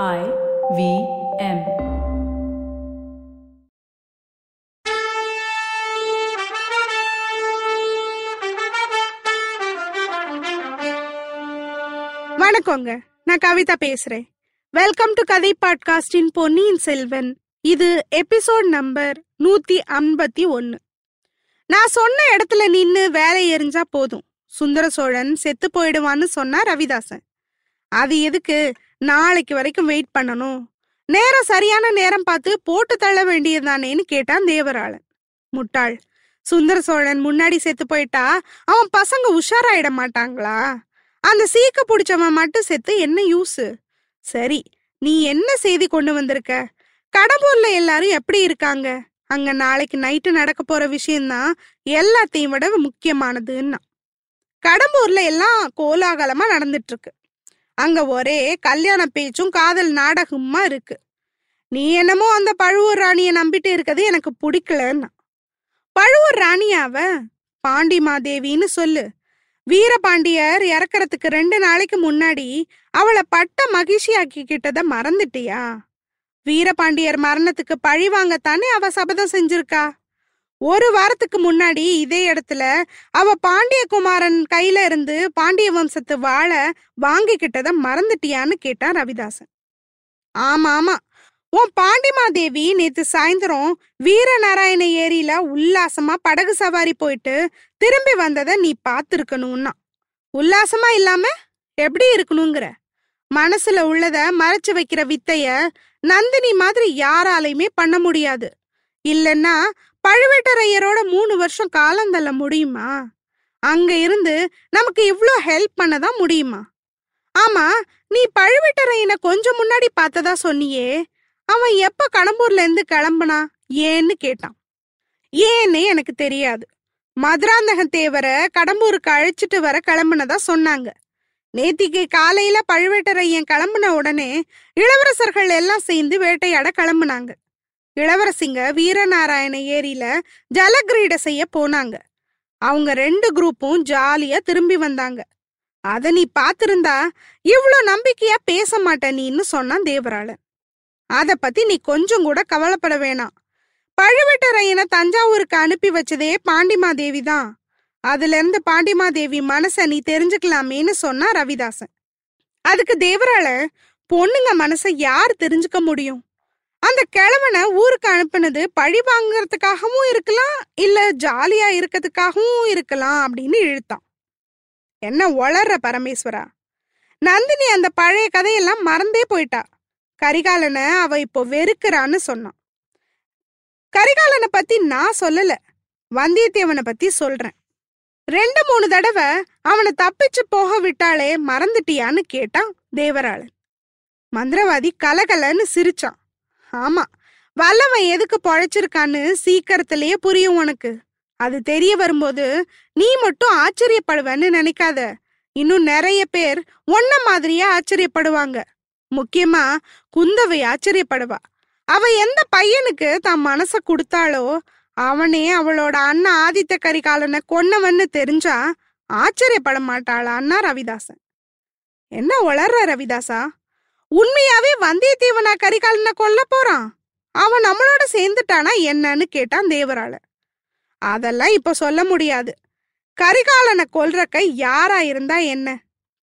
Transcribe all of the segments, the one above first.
I V M. வணக்கங்க. நான் கவிதா பேசுறேன். வெல்கம் டு கதை பாட்காஸ்டின் பொன்னியின் செல்வன் இது எபிசோட் நம்பர் நூத்தி ஐம்பத்தி ஒன்னு. நான் சொன்ன இடத்துல நின்னு வேலை எரிஞ்சா போதும். சுந்தர சோழன் செத்து போயிடுவான்னு சொன்னா ரவிதாசன். அது எதுக்கு? நாளைக்கு வரைக்கும் வெயிட் பண்ணணும். நேரம் சரியான நேரம் பார்த்து போட்டு தள்ள வேண்டியதுதானேன்னு கேட்டான் தேவராளன். முட்டாள். சுந்தர சோழன் முன்னாடி செத்து போயிட்டா அவன் பசங்க உஷாராயிட மாட்டாங்களா? அந்த சீக்க பிடிச்சவன் மட்டும் செத்து என்ன யூஸு சரி நீ என்ன செய்தி கொண்டு வந்திருக்க? கடம்பூர்ல எல்லாரும் எப்படி இருக்காங்க? அங்க நாளைக்கு நைட்டு நடக்க போற விஷயம்தான் எல்லாத்தையும் விட முக்கியமானதுன்னா. கடம்பூர்ல எல்லாம் கோலாகலமா நடந்துட்டு இருக்கு. அங்க ஒரே கல்யாண பேச்சும் காதல் நாடகமா இருக்கு. நீ என்னமோ அந்த பழுவூர் ராணிய நம்பிட்டு இருக்கிறது எனக்கு பிடிக்கலன்னா. பழுவூர் ராணியாவ பாண்டிமாதேவின்னு சொல்லு. வீரபாண்டியர் இறக்கறதுக்கு ரெண்டு நாளைக்கு முன்னாடி அவளை பட்ட மகிழ்ச்சி ஆக்கிக்கிட்டத மறந்துட்டியா வீரபாண்டியர் மரணத்துக்கு பழி வாங்கத்தானே அவ சபதம் செஞ்சிருக்கா? ஒரு வாரத்துக்கு முன்னாடி இதே இடத்துல அவ பாண்டியகுமாரன் கையில இருந்து பாண்டிய வம்சத்து வாழை வாங்கிக்கிட்டத மறந்துட்டியான்னு கேட்டான் ரவிதாசன். ஆமா ஆமா. உன் பாண்டிமாதேவி நேத்து சாயந்தரம் வீரநாராயண ஏரியில உல்லாசமா படகு சவாரி போயிட்டு திரும்பி வந்ததை நீ பார்த்துருக்கணும்னா உல்லாசமா இல்லாம எப்படி இருக்கணுங்கிற? மனசுல உள்ளத மறைச்சு வைக்கிற வித்தைய நந்தினி மாதிரி யாராலையுமே பண்ண முடியாது. இல்லைன்னா பழுவேட்டரையரோட மூணு வருஷம் காலம் முடியுமா? அங்க இருந்து நமக்கு இவ்ளோ ஹெல்ப் பண்ணதான் முடியுமா? ஆமா நீ பழுவேட்டரையனை கொஞ்சம் முன்னாடி பார்த்ததா சொன்னியே. அவன் எப்ப கடம்பூர்ல இருந்து கிளம்புனா? ஏன்னு கேட்டான். ஏன்னு எனக்கு தெரியாது. மதுராந்தக தேவரை கடம்பூருக்கு அழைச்சிட்டு வர கிளம்புனதா சொன்னாங்க. நேத்திக்கு காலையில பழுவேட்டரையன் கிளம்புன உடனே இளவரசர்கள் எல்லாம் சேர்ந்து வேட்டையாட கிளம்புனாங்க. இளவரசிங்க வீரநாராயண ஏரியில ஜலக்கிரீட செய்ய போனாங்க. அவங்க ரெண்டு குரூப்பும் ஜாலியா திரும்பி வந்தாங்க. அத நீ பாத்திருந்தா இவ்ளோ நம்பிக்கையா பேச மாட்ட நீன்னு சொன்னான் தேவராளன். அத பத்தி நீ கொஞ்சம் கூட கவலைப்பட வேணாம். பழுவேட்டரையனை தஞ்சாவூருக்கு அனுப்பி வச்சதே பாண்டிமாதேவி தான். அதுல இருந்து பாண்டிமாதேவி மனச நீ தெரிஞ்சுக்கலாமேன்னு சொன்னா ரவிதாசன். அதுக்கு தேவராள பொண்ணுங்க மனச யார் தெரிஞ்சுக்க முடியும்? அந்த கிழவனை ஊருக்கு அனுப்புனது பழி வாங்குறதுக்காகவும் இருக்கலாம் இல்ல ஜாலியா இருக்கிறதுக்காகவும் இருக்கலாம் அப்படின்னு இழுத்தான். என்ன ஒளர்ற பரமேஸ்வரா? நந்தினி அந்த பழைய கதையெல்லாம் மறந்தே போயிட்டா. கரிகாலனை அவ இப்போ வெறுக்கிறான்னு சொன்னான். கரிகாலனை பத்தி நான் சொல்லல வந்தியத்தேவனை பத்தி சொல்றேன். ரெண்டு மூணு தடவை அவனை தப்பிச்சு போக விட்டாலே மறந்துட்டியான்னு கேட்டான் தேவராளன். மந்திரவாதி கலகலன்னு சிரிச்சான். ஆமா. வல்லவன் எதுக்கு பழைச்சிருக்கான்னு சீக்கிரத்திலேயே புரியும் உனக்கு. அது தெரிய வரும்போது நீ மட்டும் ஆச்சரியப்படுவேன்னு நினைக்காத. இன்னும் நிறைய பேர் ஒன்ன மாதிரியே ஆச்சரியப்படுவாங்க. முக்கியமா குந்தவை ஆச்சரியப்படுவா. அவ எந்த பையனுக்கு தன் மனச கொடுத்தாளோ அவனே அவளோட அண்ணன் ஆதித்த கரிகாலனை கொன்னவன்னு தெரிஞ்சா ஆச்சரியப்பட மாட்டாளான்னா ரவிதாசன். என்ன உளர்ற ரவிதாசா? உண்மையாவே வந்தியத்தேவனா கரிகாலனை கொல்ல போறான்? அவன் நம்மளோட சேர்ந்துட்டானா என்னன்னு கேட்டான் தேவரால அதெல்லாம் இப்ப சொல்ல முடியாது. கரிகாலனை கொல்ற கை யாரா இருந்தா என்ன?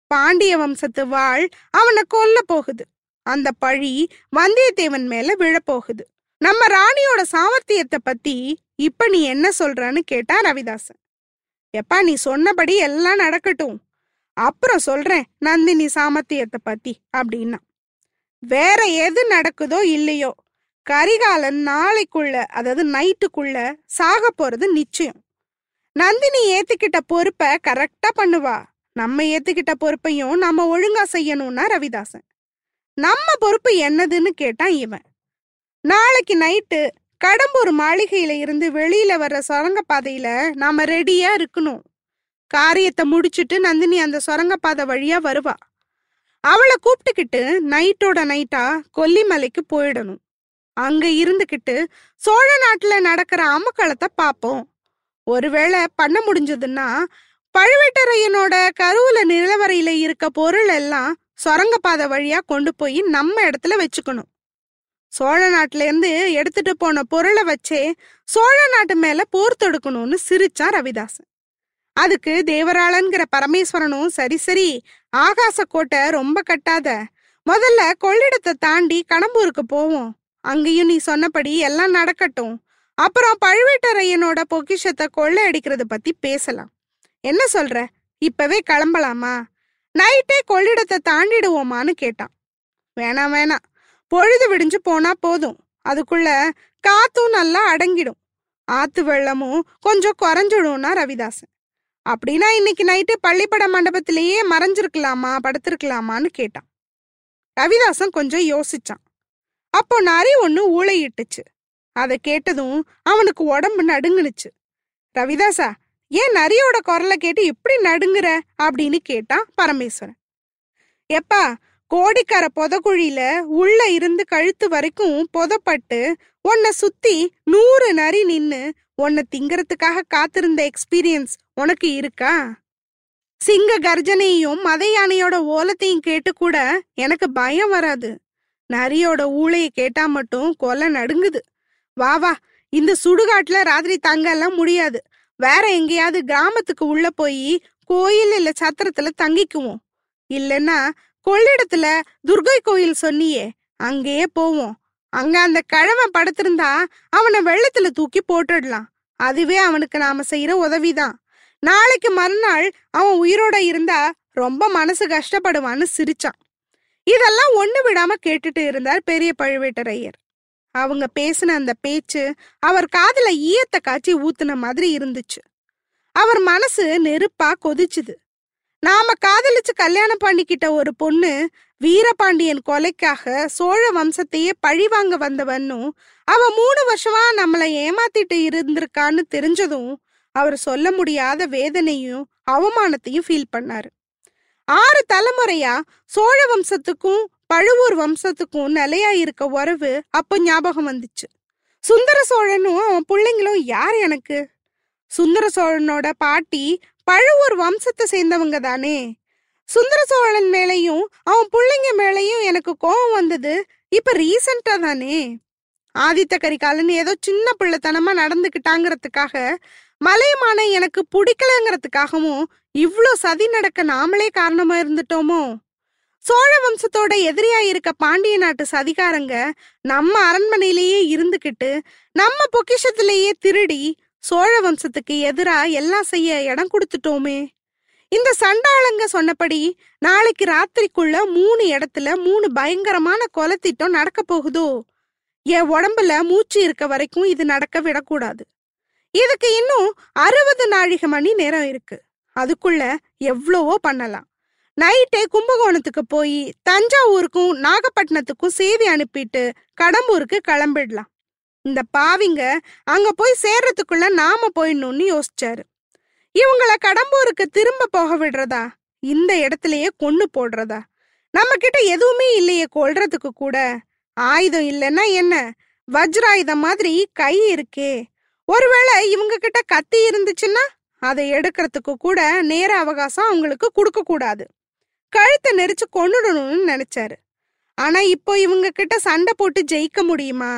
பாண்டிய வம்சத்து வாழ் அவனை கொல்ல போகுது. அந்த பழி வந்தியத்தேவன் மேல விழப்போகுது நம்ம ராணியோட சாமர்த்தியத்தை பத்தி இப்ப நீ என்ன சொல்றன்னு கேட்டா ரவிதாசன். எப்பா நீ சொன்னபடி எல்லாம் நடக்கட்டும். அப்புறம் சொல்றேன் நந்தினி சாமர்த்தியத்தை பத்தி அப்படின்னா. வேற எது நடக்குதோ இல்லையோ கரிகாலன் நாளைக்குள்ள அதாவது நைட்டுக்குள்ள சாக போறது நிச்சயம். நந்தினி ஏத்துக்கிட்ட பொறுப்பை கரெக்டா பண்ணுவா. நம்ம ஏத்துக்கிட்ட பொறுப்பையும் நம்ம ஒழுங்கா செய்யணும்னா ரவிதாசன். நம்ம பொறுப்பு என்னதுன்னு கேட்டான் இவன். நாளைக்கு நைட்டு கடம்பூர் மாளிகையில இருந்து வெளியில வர்ற சுரங்கப்பாதையில நாம ரெடியா இருக்கணும். காரியத்தை முடிச்சிட்டு நந்தினி அந்த சுரங்கப்பாதை வழியா வருவா. அவளை கூப்பிட்டுக்கிட்டு நைட்டோட நைட்டா கொல்லிமலைக்கு போயிடணும். அங்க இருந்துகிட்டு சோழ நாட்டுல நடக்கிற அமக்களத்தை பார்ப்போம் ஒருவேளை பண்ண முடிஞ்சதுன்னா பழுவேட்டரையனோட கருவுல நிலவரையில இருக்க பொருள் எல்லாம் சுரங்கப்பாதை வழியா கொண்டு போய் நம்ம இடத்துல வச்சுக்கணும். சோழ நாட்டுல இருந்து எடுத்துட்டு போன பொருளை வச்சே சோழ நாட்டு மேல போர் தொடுக்கணும்னு சிரிச்சான் ரவிதாசன். அதுக்கு தேவராளன்கிற பரமேஸ்வரனும் சரி சரி ஆகாச கோட்டை ரொம்ப கட்டாத. முதல்ல கொள்ளிடத்தை தாண்டி கடம்பூருக்கு போவோம். அங்கேயும் நீ சொன்னபடி எல்லாம் நடக்கட்டும். அப்புறம் பழுவேட்டரையனோட பொக்கிஷத்தை கொள்ளை அடிக்கிறத பத்தி பேசலாம். என்ன சொல்ற? இப்பவே கிளம்பலாமா? நைட்டே கொள்ளிடத்தை தாண்டிடுவோமான்னு கேட்டான். வேணாம் வேணாம். பொழுது விடிஞ்சு போனா போதும். அதுக்குள்ள காத்தும் நல்லா அடங்கிடும். ஆத்து வெள்ளமும் கொஞ்சம் குறைஞ்சிடும்னா ரவிதாசன். அப்படின்னா இன்னைக்கு நைட்டு பள்ளிப்பட மண்டபத்திலேயே மறைஞ்சிருக்கலாமா படுத்திருக்கலாமான்னு கேட்டான். ரவிதாசன் கொஞ்சம் யோசிச்சான். அப்போ நரி ஒண்ணு ஊழையிட்டுச்சு அதை கேட்டதும் அவனுக்கு உடம்பு நடுங்குனுச்சு. ரவிதாசா ஏன் நரியோட குரலை கேட்டு இப்படி நடுங்குற? அப்படின்னு கேட்டான் பரமேஸ்வரன். எப்பா கோடிக்கரை புதக்குழியில உள்ள இருந்து கழுத்து வரைக்கும் புதப்பட்டு உன்னை சுத்தி நூறு நரி நின்னு உன்னை திங்கறதுக்காக காத்திருந்த எக்ஸ்பீரியன்ஸ் உனக்கு இருக்கா? சிங்க கர்ஜனையும் மத யானையோட ஓலத்தையும் கேட்டு கூட எனக்கு பயம் வராது. நரியோட ஊழைய கேட்டா மட்டும் கொலை நடுங்குது. வா வா இந்த சுடுகாட்டுல ராத்திரி தங்க எல்லாம் முடியாது. வேற எங்கேயாவது கிராமத்துக்கு உள்ள போய் கோயில் இல்ல சத்திரத்துல தங்கிக்குவோம். இல்லைன்னா கொள்ளிடத்துல துர்கை கோயில் சொன்னியே அங்கேயே போவோம். அங்க அந்த கிழவன் படுத்திருந்தா அவனை வெள்ளத்துல தூக்கி போட்டுடலாம். அதுவே அவனுக்கு நாம செய்யற உதவிதான். நாளைக்கு மறுநாள் அவன் உயிரோட இருந்தா ரொம்ப மனசு கஷ்டப்படுவான்னு சிரிச்சான். இதெல்லாம் ஒண்ணு விடாம கேட்டுட்டு இருந்தார் பெரிய பழுவேட்டரையர். அவங்க பேசின அந்த பேச்சு அவர் காதுல ஈயத்தை காய்ச்சி ஊத்துன மாதிரி இருந்துச்சு. அவர் மனசு நெருப்பா கொதிச்சுது. நாம காதலிச்சு கல்யாணம் பண்ணிக்கிட்ட ஒரு பொண்ணு வீரபாண்டியன் கொலைக்காக சோழ வம்சத்தையே பழிவாங்க வந்தவன்னும் அவ மூணு வருஷமா நம்மளை ஏமாத்திட்டு இருந்திருக்கான்னு தெரிஞ்சதும் அவர் சொல்ல முடியாத வேதனையும் அவமானத்தையும் ஃபீல் பண்ணாரு. ஆறு தலைமுறையா சோழ வம்சத்துக்கும் பழுவூர் வம்சத்துக்கும் நிலையா இருக்க உறவு அப்போ ஞாபகம் வந்துச்சு. சுந்தர சோழனும் அவன் பிள்ளைங்களும் யார் எனக்கு? சுந்தர சோழனோட பாட்டி பழுவூர் வம்சத்தை சேர்ந்தவங்க தானே? சுந்தர சோழன் மேலையும் அவன் பிள்ளைங்க மேலையும் எனக்கு கோபம் வந்தது. இப்ப ரீசண்டா தானே? ஆதித்த கரிகாலன் ஏதோ சின்ன பிள்ளைத்தனமா நடந்துக்கிட்டாங்கிறதுக்காக மலையமான எனக்கு பிடிக்கலங்கிறதுக்காகவும் இவ்வளோ சதி நடக்க நாமளே காரணமா இருந்துட்டோமோ? சோழ வம்சத்தோட எதிரியா இருக்க பாண்டிய நாட்டு சதிகாரங்க நம்ம அரண்மனையிலேயே இருந்துகிட்டு நம்ம பொக்கிஷத்திலேயே திருடி சோழ வம்சத்துக்கு எதிரா எல்லாம் செய்ய இடம் கொடுத்துட்டோமே. இந்த சண்டாளங்க சொன்னபடி நாளைக்கு ராத்திரிக்குள்ள மூணு இடத்துல மூணு பயங்கரமான கொலத்திட்டம் நடக்க போகுதோ? என் உடம்புல மூச்சு இருக்க வரைக்கும் இது நடக்க விடக்கூடாது இதுக்கு இன்னும் அறுபது நாழிகை மணி நேரம் இருக்கு. அதுக்குள்ள எவ்வளவோ பண்ணலாம். நைட்டே கும்பகோணத்துக்கு போய் தஞ்சாவூருக்கும் நாகப்பட்டினத்துக்கும் செய்தி அனுப்பிட்டு கடம்பூருக்கு கிளம்பிடலாம். இந்த பாவிங்க அங்க போய் சேர்றதுக்குள்ள நாம போயிடணும்னு யோசிச்சாரு. இவங்கள கடம்பூருக்கு திரும்ப போக விடுறதா? இந்த இடத்துலயே கொண்டு போடுறதா? நம்ம கிட்ட எதுவுமே இல்லையே கொல்றதுக்கு கூட. ஆயுதம் இல்லைன்னா என்ன? வஜ்ராயுதம் மாதிரி கை இருக்கே. ஒருவேளை இவங்க கிட்ட கத்தி இருந்துச்சுன்னா அதை எடுக்கிறதுக்கு கூட நேர அவகாசம் அவங்களுக்கு கொடுக்க கூடாது. கழுத்தை நெரிச்சு கொன்னுடணும்னு நினைச்சாரு. ஆனா இப்போ இவங்க கிட்ட சண்டை போட்டு ஜெயிக்க முடியுமா?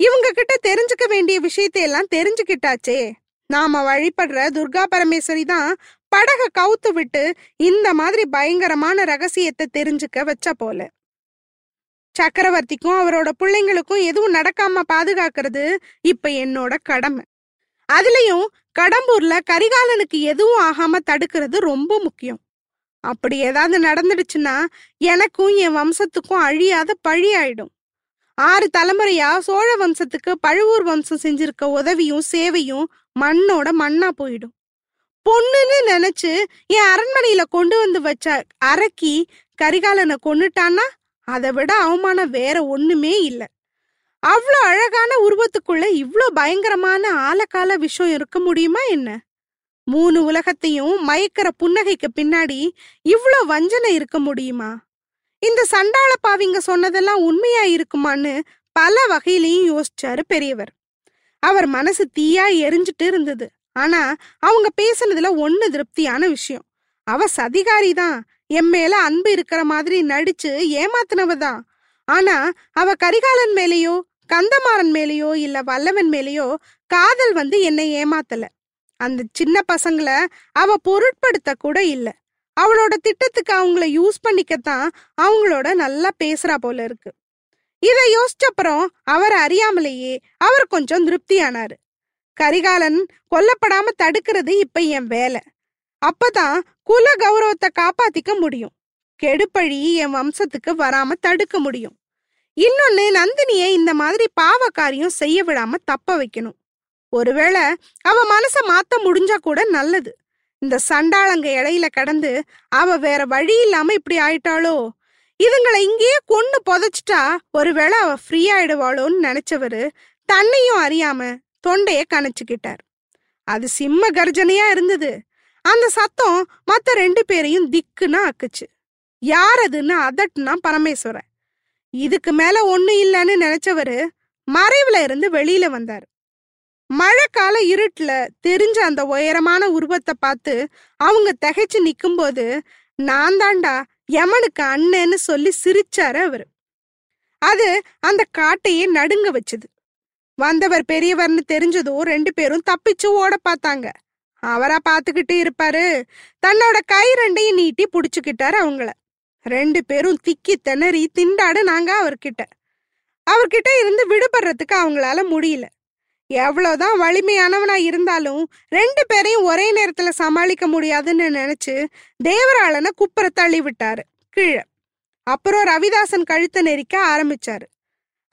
இவங்க கிட்ட தெரிஞ்சுக்க வேண்டிய விஷயத்தை எல்லாம் தெரிஞ்சுக்கிட்டாச்சே. நாம வழிபடுற துர்கா பரமேஸ்வரி தான் படக கவுத்து விட்டு இந்த மாதிரி பயங்கரமான ரகசியத்தை தெரிஞ்சுக்க வச்ச போல. சக்கரவர்த்திக்கும் அவரோட பிள்ளைங்களுக்கும் எதுவும் நடக்காம பாதுகாக்கிறது இப்ப என்னோட கடமை. அதுலயும் கடம்பூர்ல கரிகாலனுக்கு எதுவும் ஆகாம தடுக்கிறது ரொம்ப முக்கியம். அப்படி ஏதாவது நடந்துடுச்சுன்னா எனக்கும் என் வம்சத்துக்கும் அழியாத பழி ஆயிடும். ஆறு தலைமுறையா சோழ வம்சத்துக்கு பழுவூர் வம்சம் செஞ்சிருக்க உதவியும் சேவையும் மண்ணோட மண்ணா போயிடும். பொண்ணுன்னு நினைச்சு என் அரண்மனையில கொண்டு வந்து வச்ச அரக்கி கரிகாலனை கொன்னுட்டான்னா அதை விட அவமானம் வேற ஒண்ணுமே இல்லை. அவ்வளோ அழகான உருவத்துக்குள்ள இவ்வளோ பயங்கரமான ஆலக்கால விஷயம் இருக்க முடியுமா என்ன? மூணு உலகத்தையும் மயக்கிற புன்னகைக்கு பின்னாடி இவ்வளோ வஞ்சனை இருக்க முடியுமா? இந்த சண்டாள பாவிங்க சொன்னதெல்லாம் உண்மையா இருக்குமான்னு பல வகையிலையும் யோசிச்சாரு பெரியவர். அவர் மனசு தீயா எரிஞ்சிட்டு இருந்தது. ஆனா அவங்க பேசுனதுல ஒண்ணு திருப்தியான விஷயம். அவ சதிகாரி தான். என் மேல அன்பு இருக்கிற மாதிரி நடிச்சு ஏமாத்தினவ தான் ஆனா அவ கரிகாலன் மேலேயோ கந்தமாறன் மேலேயோ இல்ல வல்லவன் மேலேயோ காதல் வந்து என்னை ஏமாத்தல. அந்த சின்ன பசங்கள அவ பொருட்படுத்த கூட இல்லை. அவளோட திட்டத்துக்கு அவங்கள யூஸ் பண்ணிக்கத்தான் அவங்களோட நல்லா பேசுறா போல இருக்கு. இத யோசிச்சப்புறம் அவர் அறியாமலேயே அவர் கொஞ்சம் திருப்தியானாரு. கரிகாலன் கொல்லப்படாம தடுக்கிறது இப்ப என் வேலை. அப்பதான் குல கௌரவத்தை காப்பாத்திக்க முடியும். கெடுப்பழி என் வம்சத்துக்கு வராம தடுக்க முடியும். இன்னொன்னு நந்தினிய இந்த மாதிரி பாவக்காரியம் செய்ய விடாம தப்ப வைக்கணும். ஒருவேளை அவ மனச மாத்த முடிஞ்சா கூட நல்லது. இந்த சண்டாளங்க இடையில கடந்து அவ வேற வழி இல்லாம இப்படி ஆயிட்டாளோ? இதுங்களை இங்கேயே கொன்னு புதைச்சிட்டா ஒருவேளை அவ ஃப்ரீ ஆயிடுவாளோன்னு நினைச்சவரு தன்னையும் அறியாம தொண்டைய கணச்சுக்கிட்டார். அது சிம்ம கர்ஜனையா இருந்தது. அந்த சத்தம் மத்த ரெண்டு பேரையும் திக்குன்னு ஆக்குச்சு. யார் அதுன்னு அதட்டுனா பரமேஸ்வரன் இதுக்கு மேல ஒண்ணு இல்லைன்னு நினைச்சவரு மறைவுல இருந்து வெளியில வந்தாரு. மழைக்கால இருட்டுல தெரிஞ்ச அந்த உயரமான உருவத்தை பார்த்து அவங்க திகைச்சு நிக்கும்போது நான் தாண்டா யமனுக்கு அண்ணன்னு சொல்லி சிரிச்சாரு அவரு. அது அந்த காட்டையே நடுங்க வச்சுது. வந்தவர் பெரியவர்னு தெரிஞ்சதும் ரெண்டு பேரும் தப்பிச்சு ஓட பார்த்தாங்க. அவரா பார்த்துக்கிட்டு இருப்பாரு. தன்னோட கை ரெண்டையும் நீட்டி புடிச்சுக்கிட்டாரு அவங்கள. ரெண்டு பேரும் திக்கி திணறி திண்டாடு நாங்க அவர்கிட்ட. அவர்கிட்ட இருந்து விடுபடுறதுக்கு அவங்களால முடியல. எவ்வளவுதான் வலிமையானவனா இருந்தாலும் ரெண்டு பேரையும் ஒரே நேரத்துல சமாளிக்க முடியாதுன்னு நினைச்சு தேவராளனை குப்புற தள்ளி விட்டாரு கீழே. அப்புறம் ரவிதாசன் கழுத்தை நெரிக்க ஆரம்பிச்சாரு.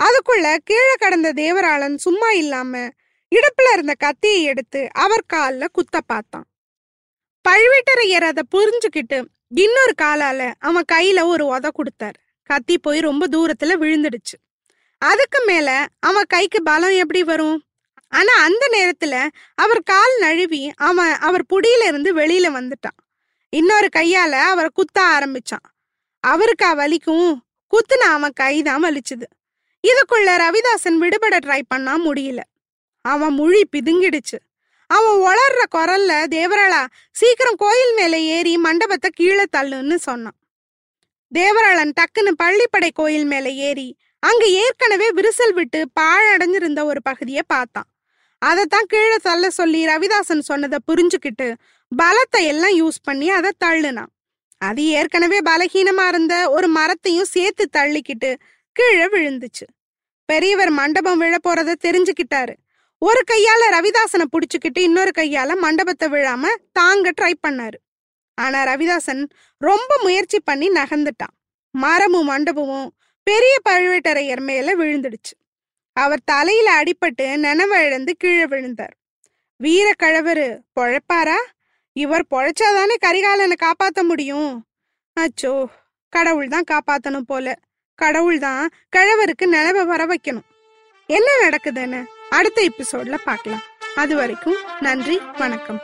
அதுக்குள்ள கீழே கடந்த தேவராளன் சும்மா இல்லாம இடுப்புல இருந்த கத்தியை எடுத்து அவர் காலில் குத்த பார்த்தான். பழுவேட்டரையர் அதை புரிஞ்சுக்கிட்டு இன்னொரு காலால அவன் கையில ஒரு உத கொடுத்தாரு. கத்தி போய் ரொம்ப தூரத்துல விழுந்துடுச்சு. அதுக்கு மேல அவன் கைக்கு பலம் எப்படி வரும்? ஆனா அந்த நேரத்துல அவர் கால் நழுவி அவன் அவர் புடியில இருந்து வெளியில வந்துட்டான். இன்னொரு கையால அவரை குத்த ஆரம்பிச்சான். அவருக்கு வலிக்கும். குத்துன அவன் கைதான் வலிச்சுது. இதுக்குள்ள ரவிதாசன் விடுபட ட்ரை பண்ணா முடியல. அவன் மொழி பிதுங்கிடுச்சு. அவன் ஒளர்ற குரல்ல தேவராளா சீக்கிரம் கோயில் மேல ஏறி மண்டபத்தை கீழே தள்ளுன்னு சொன்னான். தேவராளன் டக்குன்னு பள்ளிப்படை கோயில் மேல ஏறி அங்க ஏற்கனவே விரிசல் விட்டு பாழடைஞ்சிருந்த ஒரு பகுதியை பார்த்தான். அதைத்தான் கீழே தள்ள சொல்லி ரவிதாசன் சொன்னதை புரிஞ்சுக்கிட்டு பலத்தை எல்லாம் யூஸ் பண்ணி அதை தள்ளுனான். அது ஏற்கனவே பலகீனமா இருந்த ஒரு மரத்தையும் சேர்த்து தள்ளிக்கிட்டு கீழே விழுந்துச்சு. பெரியவர் மண்டபம் விழ போறத தெரிஞ்சுக்கிட்டாரு. ஒரு கையால ரவிதாசனை புடிச்சுக்கிட்டு இன்னொரு கையால மண்டபத்தை விழாம தாங்க ட்ரை பண்ணாரு. ஆனா ரவிதாசன் ரொம்ப முயற்சி பண்ணி நகர்ந்துட்டான். மரமும் மண்டபமும் பெரிய பழுவேட்டரையர் மேல விழுந்துடுச்சு. அவர் தலையில அடிபட்டு நனவழந்து இழந்து கீழே விழுந்தார். வீர கழவரு பொழைப்பாரா? இவர் பொழைச்சாதானே கரிகாலனை காப்பாத்த முடியும்? அச்சோ கடவுள் தான் காப்பாத்தணும் போல. கடவுள் தான் கிழவருக்கு நிலவை வர வைக்கணும். என்ன நடக்குதுன்னு? அடுத்த எபிசோட்ல பார்க்கலாம். அது வரைக்கும் நன்றி வணக்கம்.